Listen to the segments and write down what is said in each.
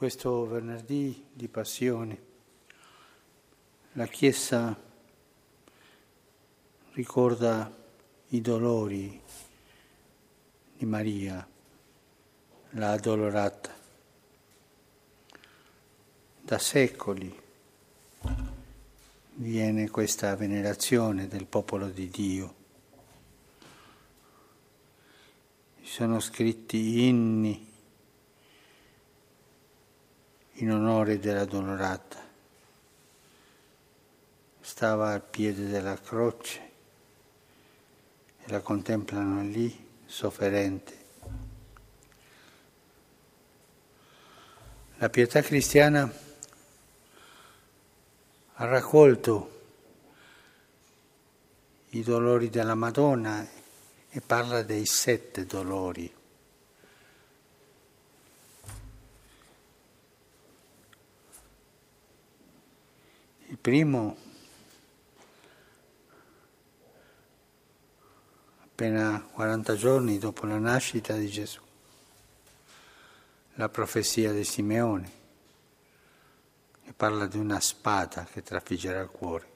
questo venerdì di passione la Chiesa ricorda i dolori di Maria, la addolorata. Da secoli viene questa venerazione del popolo di Dio. Ci sono scritti inni in onore della dolorata. Stava al piede della croce e la contemplano lì, sofferente. La pietà cristiana ha raccolto i dolori della Madonna e parla dei sette dolori. Primo, appena 40 giorni dopo la nascita di Gesù, la profezia di Simeone, che parla di una spada che trafiggerà il cuore.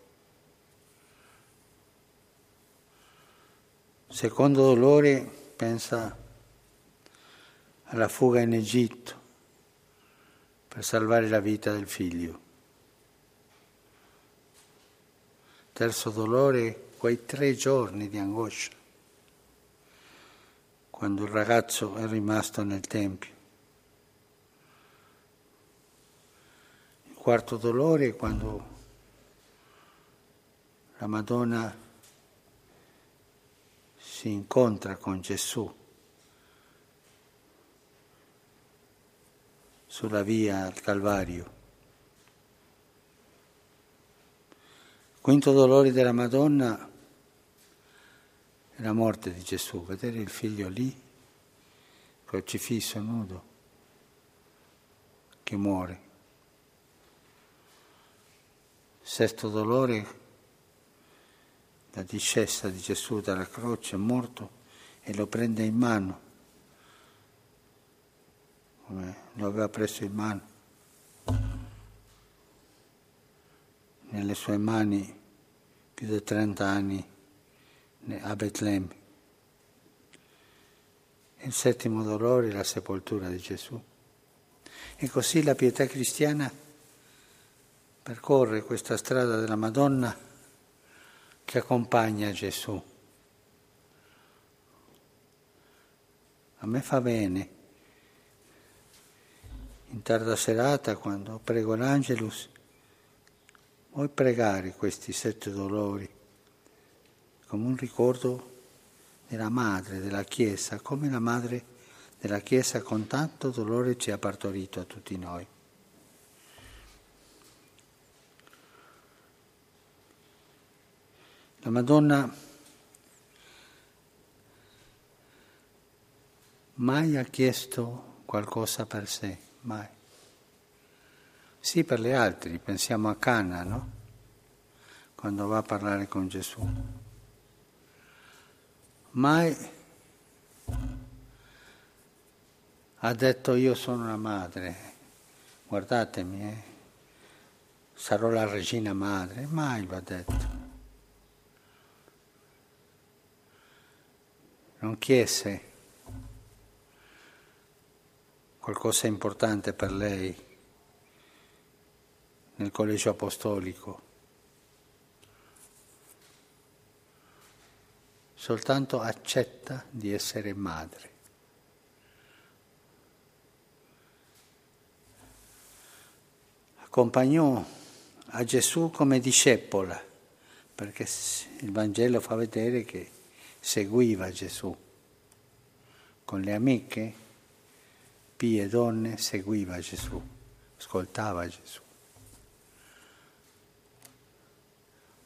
Secondo dolore pensa alla fuga in Egitto per salvare la vita del figlio. Terzo dolore, quei tre giorni di angoscia, quando il ragazzo è rimasto nel Tempio. Il quarto dolore è quando la Madonna si incontra con Gesù sulla via al Calvario. Quinto dolore della Madonna è la morte di Gesù, vedere il figlio lì, crocifisso, nudo, che muore. Sesto dolore, la discesa di Gesù dalla croce, morto e lo prende in mano, come lo aveva preso in mano. Nelle sue mani più di 30 anni a Betlemme. Il settimo dolore è la sepoltura di Gesù. E così la pietà cristiana percorre questa strada della Madonna che accompagna Gesù. A me fa bene, in tarda serata, quando prego l'Angelus, Vuoi pregare questi sette dolori come un ricordo della madre della Chiesa, come la madre della Chiesa con tanto dolore ci ha partorito a tutti noi. La Madonna mai ha chiesto qualcosa per sé, mai. Sì, per le altre, pensiamo a Cana, no? Quando va a parlare con Gesù. Mai ha detto io sono una madre, guardatemi, eh? sarò la regina madre, mai lo ha detto. Non chiese qualcosa importante per lei nel collegio apostolico. Soltanto accetta di essere madre. Accompagnò a Gesù come discepola, perché il Vangelo fa vedere che seguiva Gesù. Con le amiche, pie donne, seguiva Gesù, ascoltava Gesù.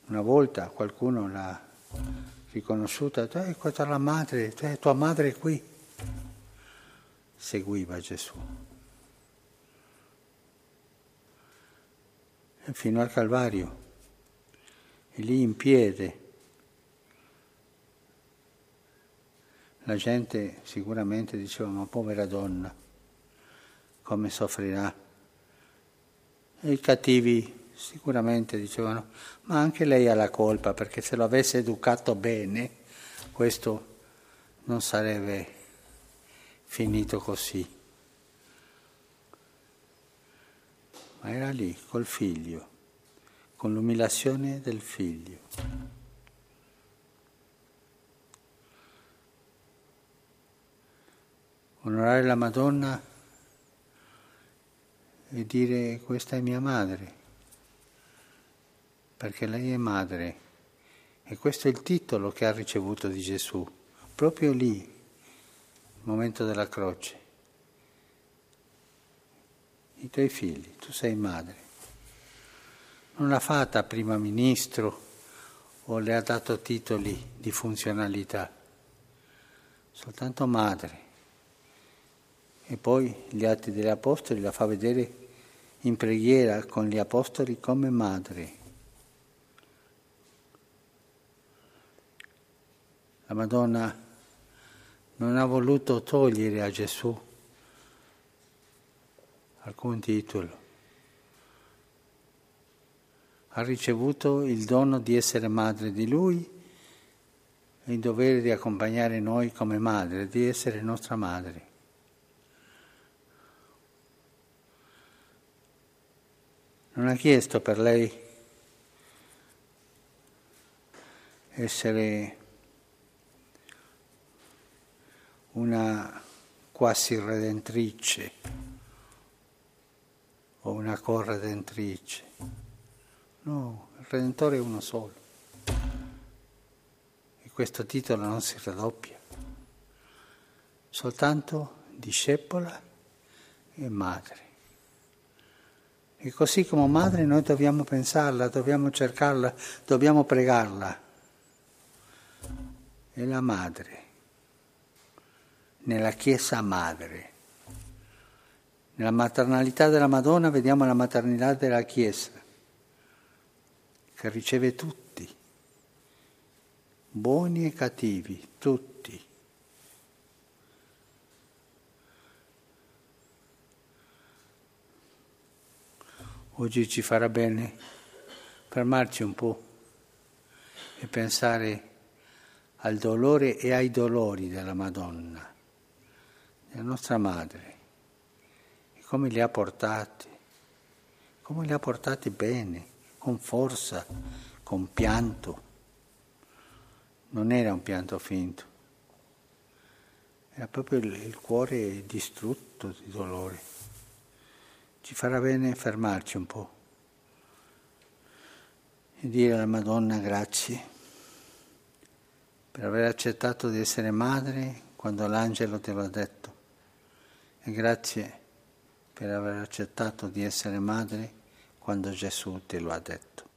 Una volta qualcuno l'ha riconosciuta, eh, questa è la madre, tua madre è qui. Seguiva Gesù. E fino al Calvario, e lì in piedi. La gente sicuramente diceva, ma povera donna, come soffrirà. E i cattivi sicuramente dicevano, ma anche lei ha la colpa perché se lo avesse educato bene, questo non sarebbe finito così. Ma era lì, col figlio, con l'umiliazione del figlio. Onorare la Madonna e dire questa è mia madre, perché lei è madre. E questo è il titolo che ha ricevuto di Gesù, proprio lì, il momento della croce. I tuoi figli, tu sei madre. Non l'ha fatta prima ministro o le ha dato titoli di funzionalità, soltanto madre. E poi gli atti degli apostoli la fa vedere in preghiera con gli apostoli come madre. La Madonna non ha voluto togliere a Gesù alcun titolo. Ha ricevuto il dono di essere madre di Lui e il dovere di accompagnare noi come madre, di essere nostra madre. non ha chiesto per lei essere una quasi redentrice o una corredentrice. No, il Redentore è uno solo. E questo titolo non si raddoppia. Soltanto discepola e madre. E così come madre noi dobbiamo pensarla, dobbiamo cercarla, dobbiamo pregarla. È la madre, nella Chiesa madre. Nella maternalità della Madonna vediamo la maternità della Chiesa, che riceve tutti, buoni e cattivi, tutti. Oggi ci farà bene fermarci un po' e pensare al dolore e ai dolori della Madonna, della nostra madre, e come li ha portati, come li ha portati bene, con forza, con pianto. Non era un pianto finto, era proprio il cuore distrutto di dolore. Ci farà bene fermarci un po' e dire alla Madonna grazie per aver accettato di essere madre quando l'angelo te l'ha detto grazie per aver accettato di essere madre quando Gesù te lo ha detto.